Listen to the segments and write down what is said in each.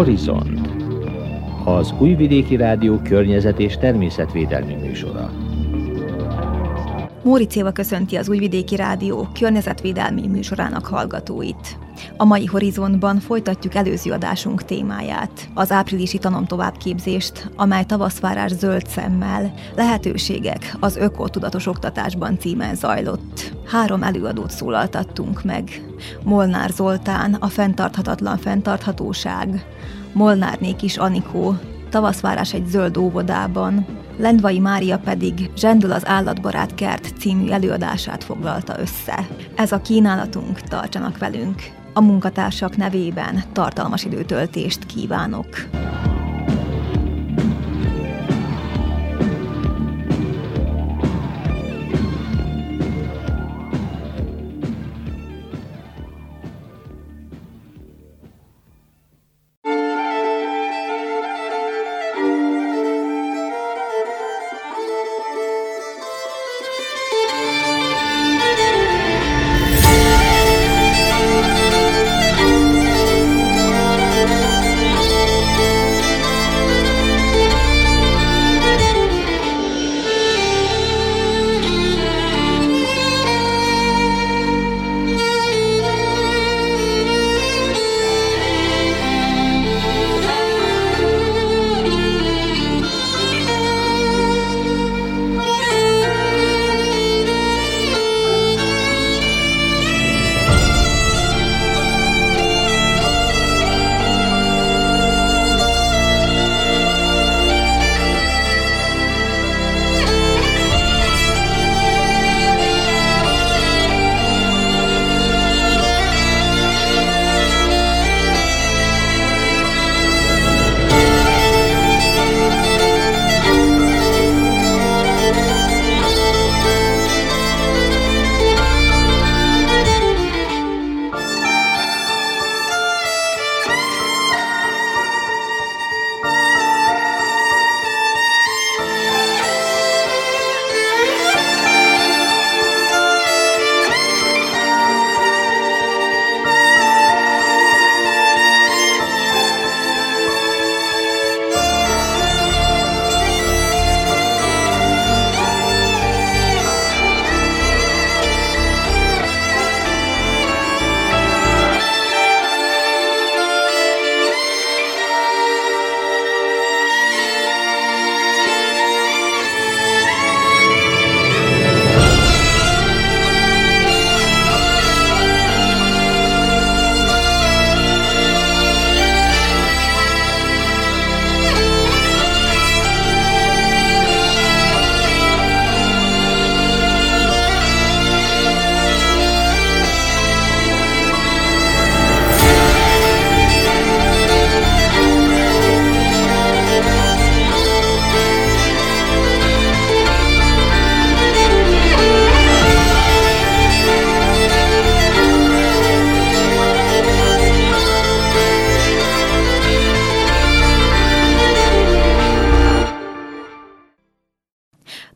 Horizont az Újvidéki Rádió környezet és természetvédelmi műsora. Móri Céva köszönti az Újvidéki Rádió környezetvédelmi műsorának hallgatóit. A mai horizontban folytatjuk előző adásunk témáját, az áprilisi tanomtovábbképzést, amely tavaszvárás zöld szemmel, lehetőségek az ökotudatos oktatásban címen zajlott. Három előadót szólaltattunk meg. Molnár Zoltán, a fenntarthatatlan fenntarthatóság, Molnárné kis Anikó, tavaszvárás egy zöld óvodában, Lendvai Mária pedig Zsendül az állatbarát kert című előadását foglalta össze. Ez a kínálatunk, tartsanak velünk! A munkatársak nevében tartalmas időtöltést kívánok!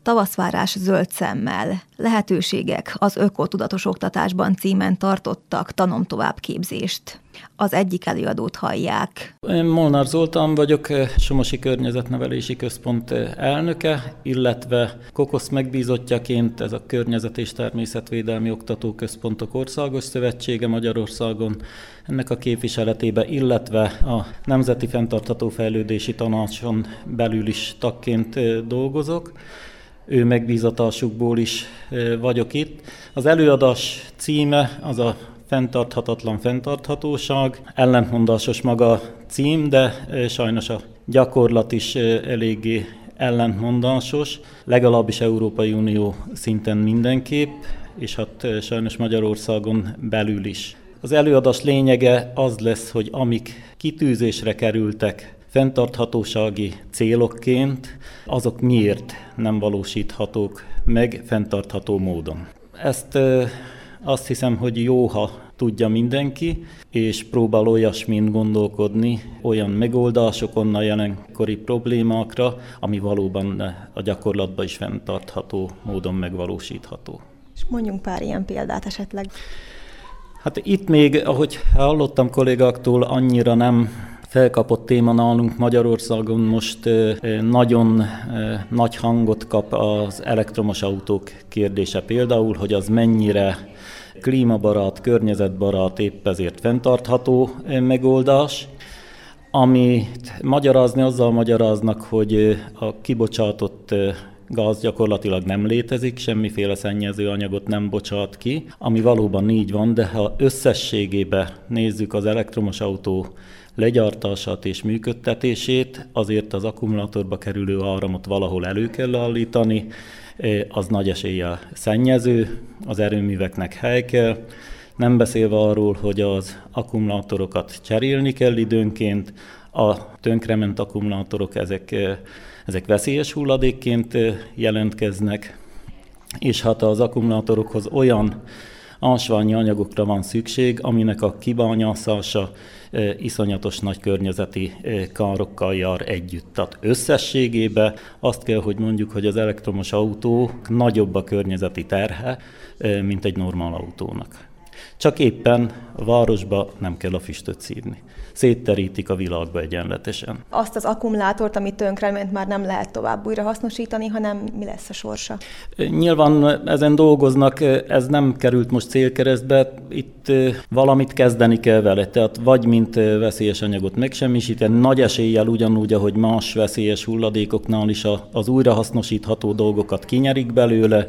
Tavaszvárás zöld szemmel. Lehetőségek az ökotudatos oktatásban címen tartottak tanom továbbképzést. Az egyik előadót hallják. Én Molnár Zoltán vagyok, Somosi Környezetnevelési Központ elnöke, illetve Kokosz megbízottjaként ez a Környezet és Természetvédelmi Oktatóközpontok Országos Szövetsége Magyarországon, ennek a képviseletébe, illetve a Nemzeti Fentartató Fejlődési Tanácson belül is tagként dolgozok ő megbízatásukból is vagyok itt. Az előadás címe az a fenntarthatatlan fenntarthatóság. Ellentmondásos maga cím, de sajnos a gyakorlat is eléggé ellentmondásos, legalábbis Európai Unió szinten mindenképp, és hát sajnos Magyarországon belül is. Az előadás lényege az lesz, hogy amik kitűzésre kerültek fenntarthatósági célokként, azok miért nem valósíthatók meg fenntartható módon. Ezt azt hiszem, hogy jó, ha tudja mindenki, és próbál olyasmin gondolkodni, olyan megoldásokon a jelenkori problémákra, ami valóban a gyakorlatban is fenntartható módon megvalósítható. És mondjunk pár ilyen példát esetleg. Hát itt még, ahogy hallottam kollégáktól, annyira nem felkapott téma nálunk Magyarországon most nagyon nagy hangot kap az elektromos autók kérdése például, hogy az mennyire klímabarát, környezetbarát, épp ezért fenntartható megoldás. Amit magyarázni, azzal magyaráznak, hogy a kibocsátott gáz gyakorlatilag nem létezik, semmiféle szennyező anyagot nem bocsát ki, ami valóban így van, de ha összességében nézzük az elektromos autó legyartását és működtetését, azért az akkumulátorba kerülő áramot valahol elő kell állítani, az nagy eséllyel szennyező, az erőműveknek hely kell, nem beszélve arról, hogy az akkumulátorokat cserélni kell időnként, a tönkrement akkumulátorok ezek, ezek veszélyes hulladékként jelentkeznek, és hát az akkumulátorokhoz olyan ásványi anyagokra van szükség, aminek a kibányászása iszonyatos nagy környezeti károkkal jár együtt. Tehát összességében azt kell, hogy mondjuk, hogy az elektromos autó nagyobb a környezeti terhe, mint egy normál autónak. Csak éppen a városba nem kell a füstöt szívni. Szétterítik a világba egyenletesen. Azt az akkumulátort, amit tönkrement, már nem lehet tovább újra hasznosítani, hanem mi lesz a sorsa? Nyilván ezen dolgoznak, ez nem került most célkeresztbe, itt valamit kezdeni kell vele, tehát vagy mint veszélyes anyagot megsemmisíteni, nagy eséllyel ugyanúgy, ahogy más veszélyes hulladékoknál is az újrahasznosítható dolgokat kinyerik belőle,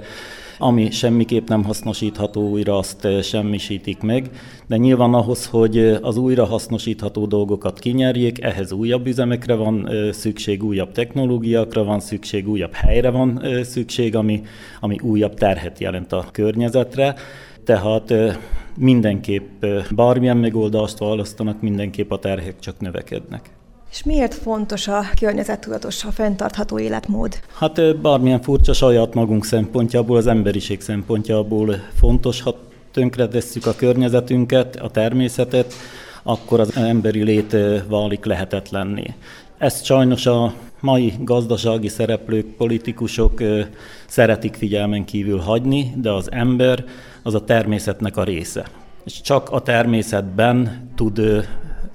ami semmiképp nem hasznosítható újra, azt eh, semmisítik meg, de nyilván ahhoz, hogy eh, az újra hasznosítható dolgokat kinyerjék, ehhez újabb üzemekre van eh, szükség, újabb technológiákra van szükség, újabb helyre van szükség, ami, ami újabb terhet jelent a környezetre. Tehát mindenképp bármilyen megoldást választanak, mindenképp a terhek csak növekednek. És miért fontos a környezettudatos, a fenntartható életmód? Hát bármilyen furcsa saját magunk szempontjából, az emberiség szempontjából fontos, ha tönkretesszük a környezetünket, a természetet, akkor az emberi lét válik lehetetlenné. Ezt sajnos a mai gazdasági szereplők, politikusok szeretik figyelmen kívül hagyni, de az ember az a természetnek a része. És csak a természetben tud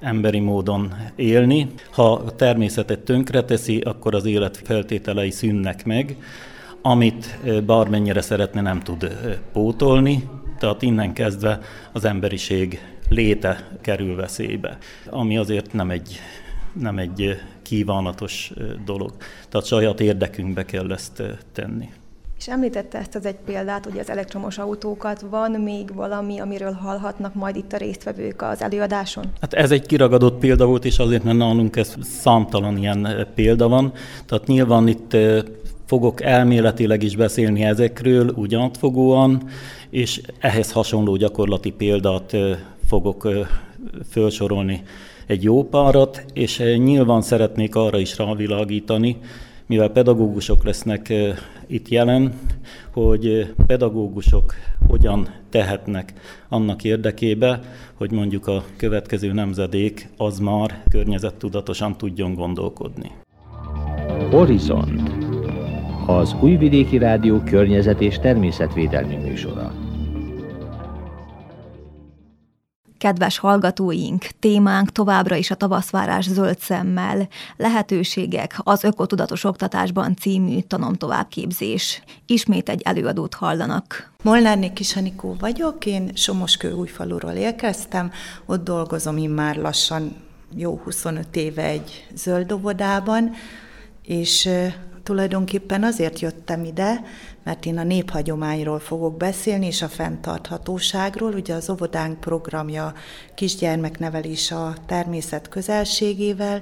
emberi módon élni. Ha a természetet tönkreteszi, akkor az élet feltételei szűnnek meg, amit bármennyire szeretne nem tud pótolni, tehát innen kezdve az emberiség léte kerül veszélybe, ami azért nem egy, nem egy kívánatos dolog. Tehát saját érdekünkbe kell ezt tenni. És említette ezt az egy példát, hogy az elektromos autókat. Van még valami, amiről hallhatnak majd itt a résztvevők az előadáson? Hát ez egy kiragadott példa volt, és azért, mert nálunk ez számtalan ilyen példa van. Tehát nyilván itt fogok elméletileg is beszélni ezekről, úgy átfogóan, és ehhez hasonló gyakorlati példát fogok felsorolni egy jó párat, és nyilván szeretnék arra is rávilágítani, mivel pedagógusok lesznek itt jelen, hogy pedagógusok hogyan tehetnek annak érdekébe, hogy mondjuk a következő nemzedék az már környezettudatosan tudjon gondolkodni. Horizont az Újvidéki Rádió környezet és természetvédelmi műsora. Kedves hallgatóink, témánk továbbra is a tavaszvárás zöld szemmel, lehetőségek az Ökotudatos Oktatásban című tanomtovábbképzés. Ismét egy előadót hallanak. Molnárné Kisanikó vagyok, én Somoskő újfaluról érkeztem, ott dolgozom én már lassan jó 25 éve egy zöld óvodában, és tulajdonképpen azért jöttem ide, mert én a néphagyományról fogok beszélni, és a fenntarthatóságról. Ugye az óvodánk programja kisgyermeknevelés a természet közelségével,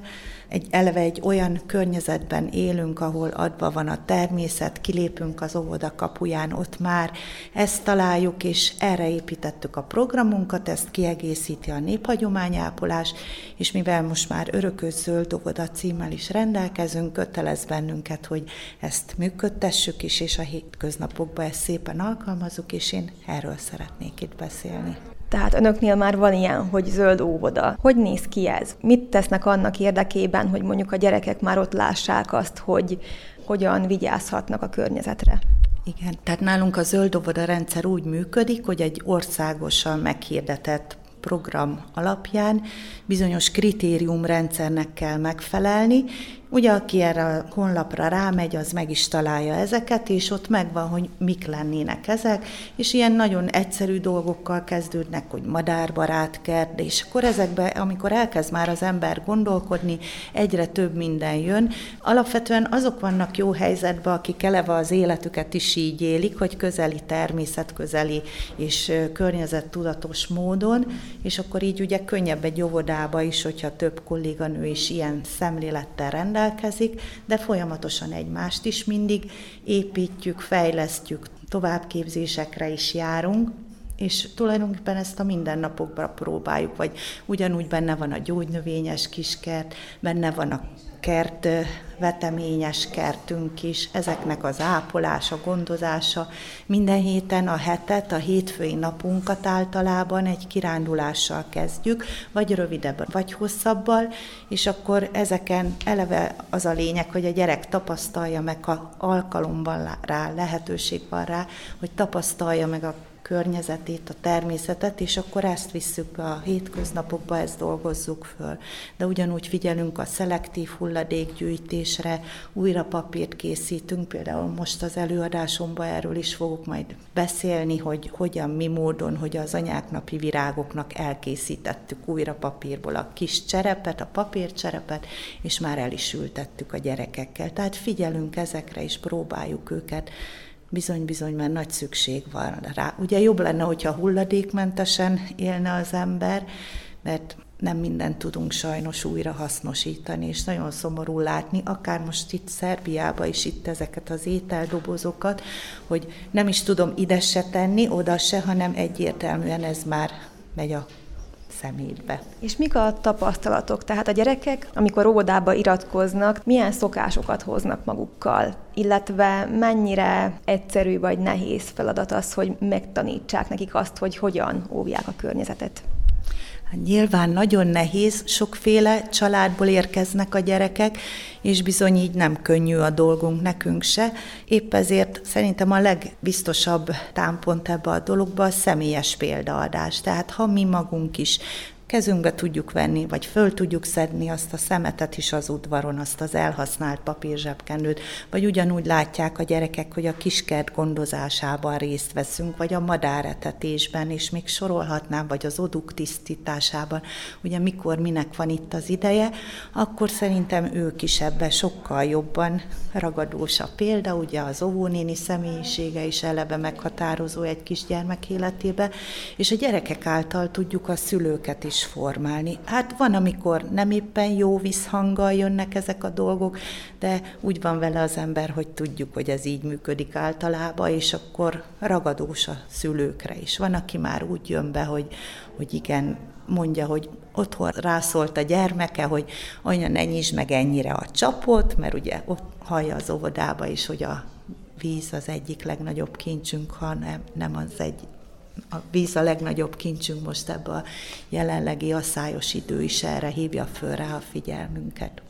egy eleve egy olyan környezetben élünk, ahol adva van a természet, kilépünk az óvoda kapuján, ott már ezt találjuk, és erre építettük a programunkat, ezt kiegészíti a néphagyományápolás, és mivel most már örökös zöld óvoda címmel is rendelkezünk, kötelez bennünket, hogy ezt működtessük is, és a hétköznapokban ezt szépen alkalmazunk, és én erről szeretnék itt beszélni. Tehát önöknél már van ilyen, hogy zöld óvoda. Hogy néz ki ez? Mit tesznek annak érdekében, hogy mondjuk a gyerekek már ott lássák azt, hogy hogyan vigyázhatnak a környezetre? Igen, tehát nálunk a zöld óvoda rendszer úgy működik, hogy egy országosan meghirdetett program alapján bizonyos kritériumrendszernek kell megfelelni, Ugye, aki erre a honlapra rámegy, az meg is találja ezeket, és ott megvan, hogy mik lennének ezek, és ilyen nagyon egyszerű dolgokkal kezdődnek, hogy madárbarát kert, és akkor ezekbe, amikor elkezd már az ember gondolkodni, egyre több minden jön. Alapvetően azok vannak jó helyzetben, akik eleve az életüket is így élik, hogy közeli természetközeli és környezettudatos módon, és akkor így ugye könnyebb egy óvodába is, hogyha több kolléganő is ilyen szemlélettel rendelkezik, rendelkezik, de folyamatosan egymást is mindig építjük, fejlesztjük, továbbképzésekre is járunk, és tulajdonképpen ezt a mindennapokban próbáljuk, vagy ugyanúgy benne van a gyógynövényes kiskert, benne van a kert, veteményes kertünk is, ezeknek az ápolása, gondozása. Minden héten a hetet, a hétfői napunkat általában egy kirándulással kezdjük, vagy rövidebb, vagy hosszabbal, és akkor ezeken eleve az a lényeg, hogy a gyerek tapasztalja meg, ha alkalomban rá, lehetőség van rá, hogy tapasztalja meg a környezetét, a természetet, és akkor ezt visszük a hétköznapokba, ezt dolgozzuk föl. De ugyanúgy figyelünk a szelektív hulladékgyűjtésre, újra papírt készítünk, például most az előadásomban erről is fogok majd beszélni, hogy hogyan, mi módon, hogy az anyáknapi virágoknak elkészítettük újra papírból a kis cserepet, a papírcserepet, és már el is ültettük a gyerekekkel. Tehát figyelünk ezekre, és próbáljuk őket bizony-bizony már nagy szükség van rá. Ugye jobb lenne, hogyha hulladékmentesen élne az ember, mert nem mindent tudunk sajnos újra hasznosítani, és nagyon szomorú látni, akár most itt Szerbiába is itt ezeket az ételdobozokat, hogy nem is tudom ide se tenni, oda se, hanem egyértelműen ez már megy a szemétbe. És mik a tapasztalatok? Tehát a gyerekek, amikor óvodába iratkoznak, milyen szokásokat hoznak magukkal? Illetve mennyire egyszerű vagy nehéz feladat az, hogy megtanítsák nekik azt, hogy hogyan óvják a környezetet? Hát nyilván nagyon nehéz, sokféle családból érkeznek a gyerekek, és bizony így nem könnyű a dolgunk nekünk se. Épp ezért szerintem a legbiztosabb támpont ebbe a dologba a személyes példaadás. Tehát ha mi magunk is kezünkbe tudjuk venni, vagy föl tudjuk szedni azt a szemetet is az udvaron, azt az elhasznált papírzsebkendőt, vagy ugyanúgy látják a gyerekek, hogy a kiskert gondozásában részt veszünk, vagy a madáretetésben, és még sorolhatnám, vagy az oduk tisztításában, ugye mikor minek van itt az ideje, akkor szerintem ők is ebbe sokkal jobban ragadós a példa, ugye az óvónéni személyisége is eleve meghatározó egy kisgyermek életébe, és a gyerekek által tudjuk a szülőket is is formálni. Hát van, amikor nem éppen jó visszhanggal jönnek ezek a dolgok, de úgy van vele az ember, hogy tudjuk, hogy ez így működik általában, és akkor ragadós a szülőkre is. Van, aki már úgy jön be, hogy, hogy igen, mondja, hogy otthon rászólt a gyermeke, hogy anya ne nyisd meg ennyire a csapot, mert ugye ott hallja az óvodába is, hogy a víz az egyik legnagyobb kincsünk, hanem nem az egy a víz a legnagyobb kincsünk most ebbe a jelenlegi asszályos idő is erre hívja föl rá a figyelmünket.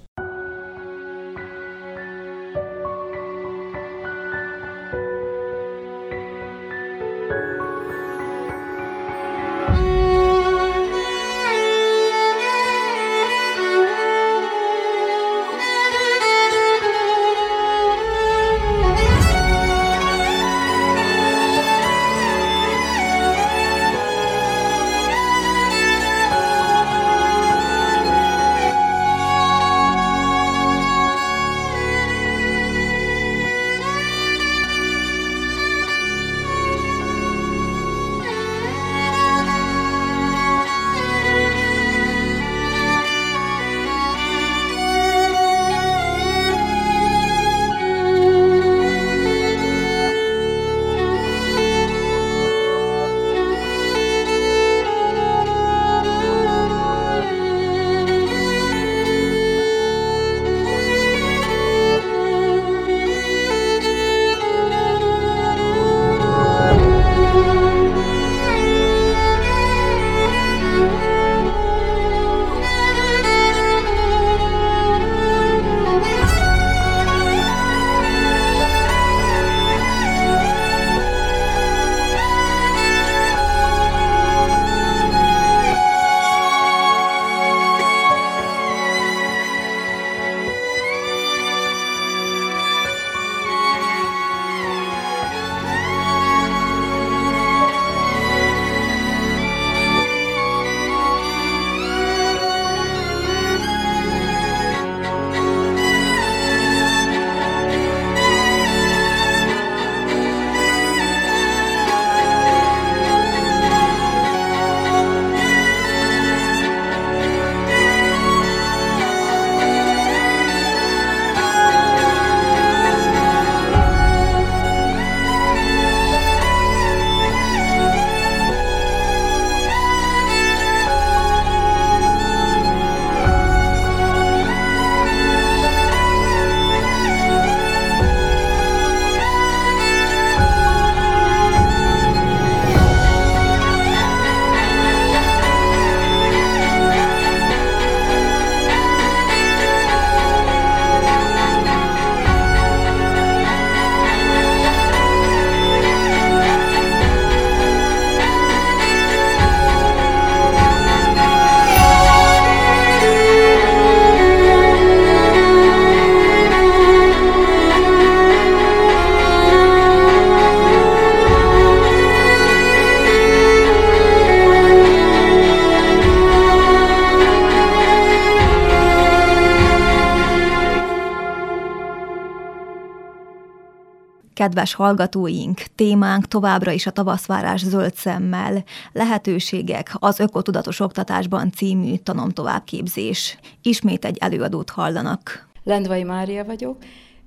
Kedves hallgatóink, témánk továbbra is a tavaszvárás zöld szemmel, lehetőségek az Ökotudatos Oktatásban című tanom továbbképzés. Ismét egy előadót hallanak. Lendvai Mária vagyok,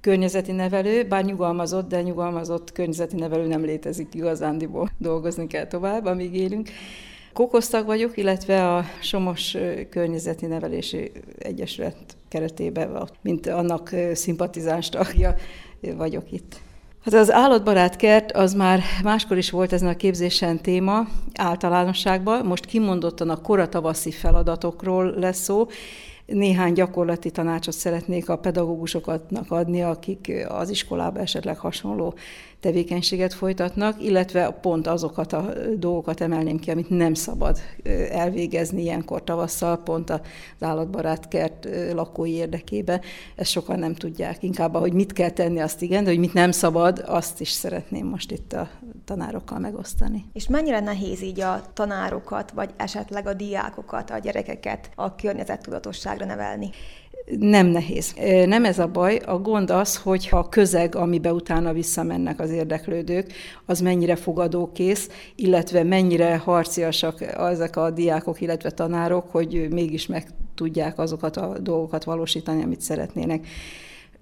környezeti nevelő, bár nyugalmazott, de nyugalmazott környezeti nevelő nem létezik igazándiból. Dolgozni kell tovább, amíg élünk. Kokosztag vagyok, illetve a Somos Környezeti Nevelési Egyesület keretében, mint annak szimpatizáns tagja vagyok itt. Hát az állatbarát kert az már máskor is volt ezen a képzésen téma általánosságban, most kimondottan a koratavaszi feladatokról lesz szó, néhány gyakorlati tanácsot szeretnék a pedagógusoknak adni, akik az iskolában esetleg hasonló tevékenységet folytatnak, illetve pont azokat a dolgokat emelném ki, amit nem szabad elvégezni ilyenkor tavasszal, pont az állatbarát kert lakói érdekében. Ezt sokan nem tudják. Inkább, hogy mit kell tenni, azt igen, de hogy mit nem szabad, azt is szeretném most itt a tanárokkal megosztani. És mennyire nehéz így a tanárokat, vagy esetleg a diákokat, a gyerekeket a környezettudatosságra nevelni? Nem nehéz. Nem ez a baj, a gond az, hogy a közeg, amibe utána visszamennek az érdeklődők, az mennyire fogadókész, illetve mennyire harciasak ezek a diákok, illetve tanárok, hogy mégis meg tudják azokat a dolgokat valósítani, amit szeretnének.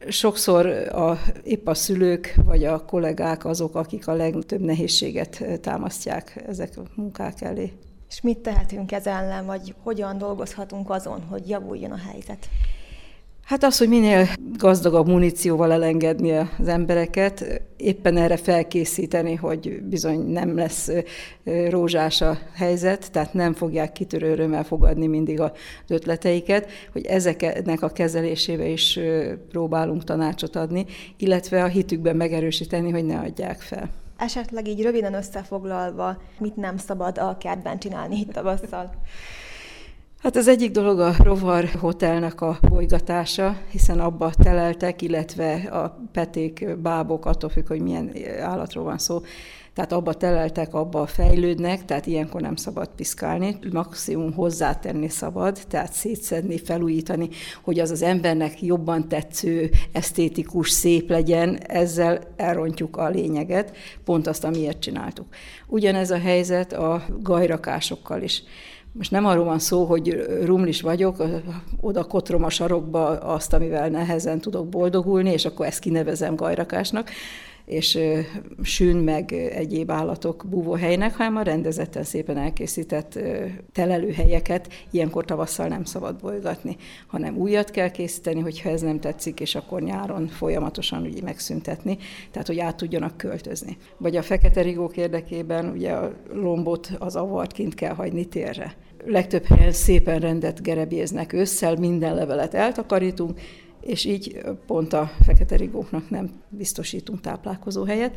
Sokszor a, épp a szülők vagy a kollégák azok, akik a legtöbb nehézséget támasztják ezek a munkák elé. És mit tehetünk ez ellen, vagy hogyan dolgozhatunk azon, hogy javuljon a helyzet? Hát az, hogy minél gazdagabb munícióval elengedni az embereket, éppen erre felkészíteni, hogy bizony nem lesz rózsás a helyzet, tehát nem fogják kitörő örömmel fogadni mindig az ötleteiket, hogy ezeknek a kezelésébe is próbálunk tanácsot adni, illetve a hitükben megerősíteni, hogy ne adják fel. Esetleg így röviden összefoglalva, mit nem szabad a kertben csinálni itt tavasszal? Hát az egyik dolog a rovar hotelnek a bolygatása, hiszen abba teleltek, illetve a peték, bábok, attól függ, hogy milyen állatról van szó, tehát abba teleltek, abba fejlődnek, tehát ilyenkor nem szabad piszkálni, maximum hozzátenni szabad, tehát szétszedni, felújítani, hogy az az embernek jobban tetsző, esztétikus, szép legyen, ezzel elrontjuk a lényeget, pont azt, amiért csináltuk. Ugyanez a helyzet a gajrakásokkal is. Most nem arról van szó, hogy rumlis vagyok, oda kotrom a sarokba azt, amivel nehezen tudok boldogulni, és akkor ezt kinevezem gajrakásnak, és sűn meg egyéb állatok búvóhelynek, hanem a rendezetten szépen elkészített telelőhelyeket ilyenkor tavasszal nem szabad bolygatni, hanem újat kell készíteni, hogyha ez nem tetszik, és akkor nyáron folyamatosan ugye megszüntetni, tehát hogy át tudjanak költözni. Vagy a fekete rigók érdekében ugye a lombot, az avart kint kell hagyni térre legtöbb helyen szépen rendet gerebéznek ősszel, minden levelet eltakarítunk, és így pont a fekete rigóknak nem biztosítunk táplálkozó helyet.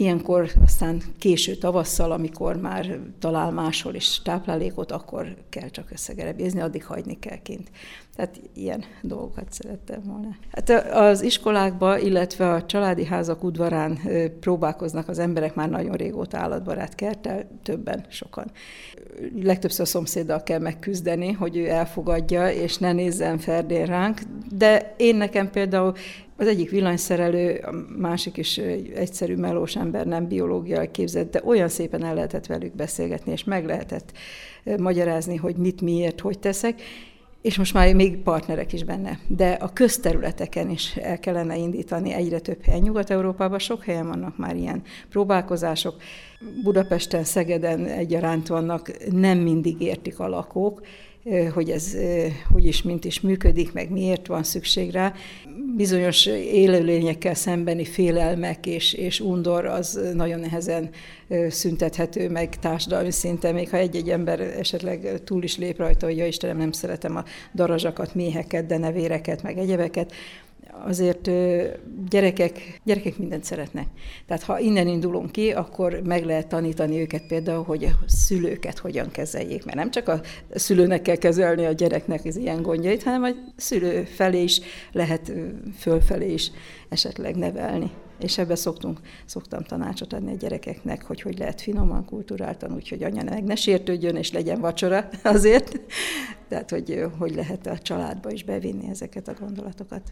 Ilyenkor aztán késő tavasszal, amikor már talál máshol is táplálékot, akkor kell csak összegerebézni, addig hagyni kell kint. Tehát ilyen dolgokat szerettem volna. Hát az iskolákba, illetve a családi házak udvarán próbálkoznak az emberek már nagyon régóta állatbarát kerttel, többen, sokan. Legtöbbször a szomszéddal kell megküzdeni, hogy ő elfogadja, és ne nézzen ferdén ránk, de én nekem például az egyik villanyszerelő, a másik is egy egyszerű melós ember, nem biológiai képzett, de olyan szépen el lehetett velük beszélgetni, és meg lehetett magyarázni, hogy mit, miért, hogy teszek, és most már még partnerek is benne. De a közterületeken is el kellene indítani egyre több helyen. Nyugat-Európában sok helyen vannak már ilyen próbálkozások. Budapesten, Szegeden egyaránt vannak, nem mindig értik a lakók, hogy ez hogy is, mint is működik, meg miért van szükség rá. Bizonyos élőlényekkel szembeni félelmek és, és undor az nagyon nehezen szüntethető meg társadalmi szinten, még ha egy-egy ember esetleg túl is lép rajta, hogy ja Istenem, nem szeretem a darazsakat, méheket, de nevéreket, meg egyebeket, azért gyerekek, gyerekek mindent szeretnek. Tehát ha innen indulunk ki, akkor meg lehet tanítani őket például, hogy a szülőket hogyan kezeljék, mert nem csak a szülőnek kell kezelni a gyereknek az ilyen gondjait, hanem a szülő felé is lehet fölfelé is esetleg nevelni. És ebbe szoktunk, szoktam tanácsot adni a gyerekeknek, hogy hogy lehet finoman, kulturáltan, úgyhogy anya meg ne sértődjön, és legyen vacsora azért. Tehát, hogy hogy lehet a családba is bevinni ezeket a gondolatokat.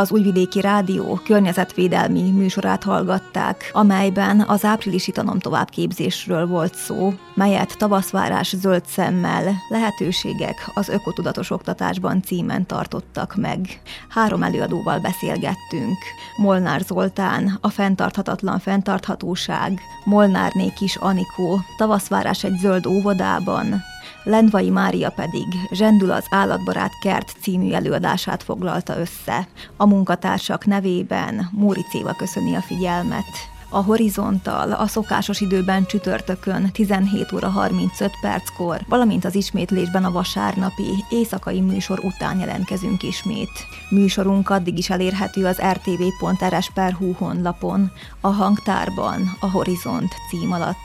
Az Újvidéki Rádió környezetvédelmi műsorát hallgatták, amelyben az áprilisi tanom továbbképzésről volt szó, melyet Tavaszvárás zöld szemmel lehetőségek az ökotudatos oktatásban címen tartottak meg. Három előadóval beszélgettünk. Molnár Zoltán, a fenntarthatatlan fenntarthatóság, Molnárné Kis Anikó, Tavaszvárás egy zöld óvodában, Lendvai Mária pedig Zsendül az állatbarát kert című előadását foglalta össze. A munkatársak nevében Móri köszöni a figyelmet. A horizonttal a szokásos időben csütörtökön 17 óra 35 perckor, valamint az ismétlésben a vasárnapi éjszakai műsor után jelentkezünk ismét. Műsorunk addig is elérhető az rtv.rs.hu honlapon, a hangtárban, a Horizont cím alatt.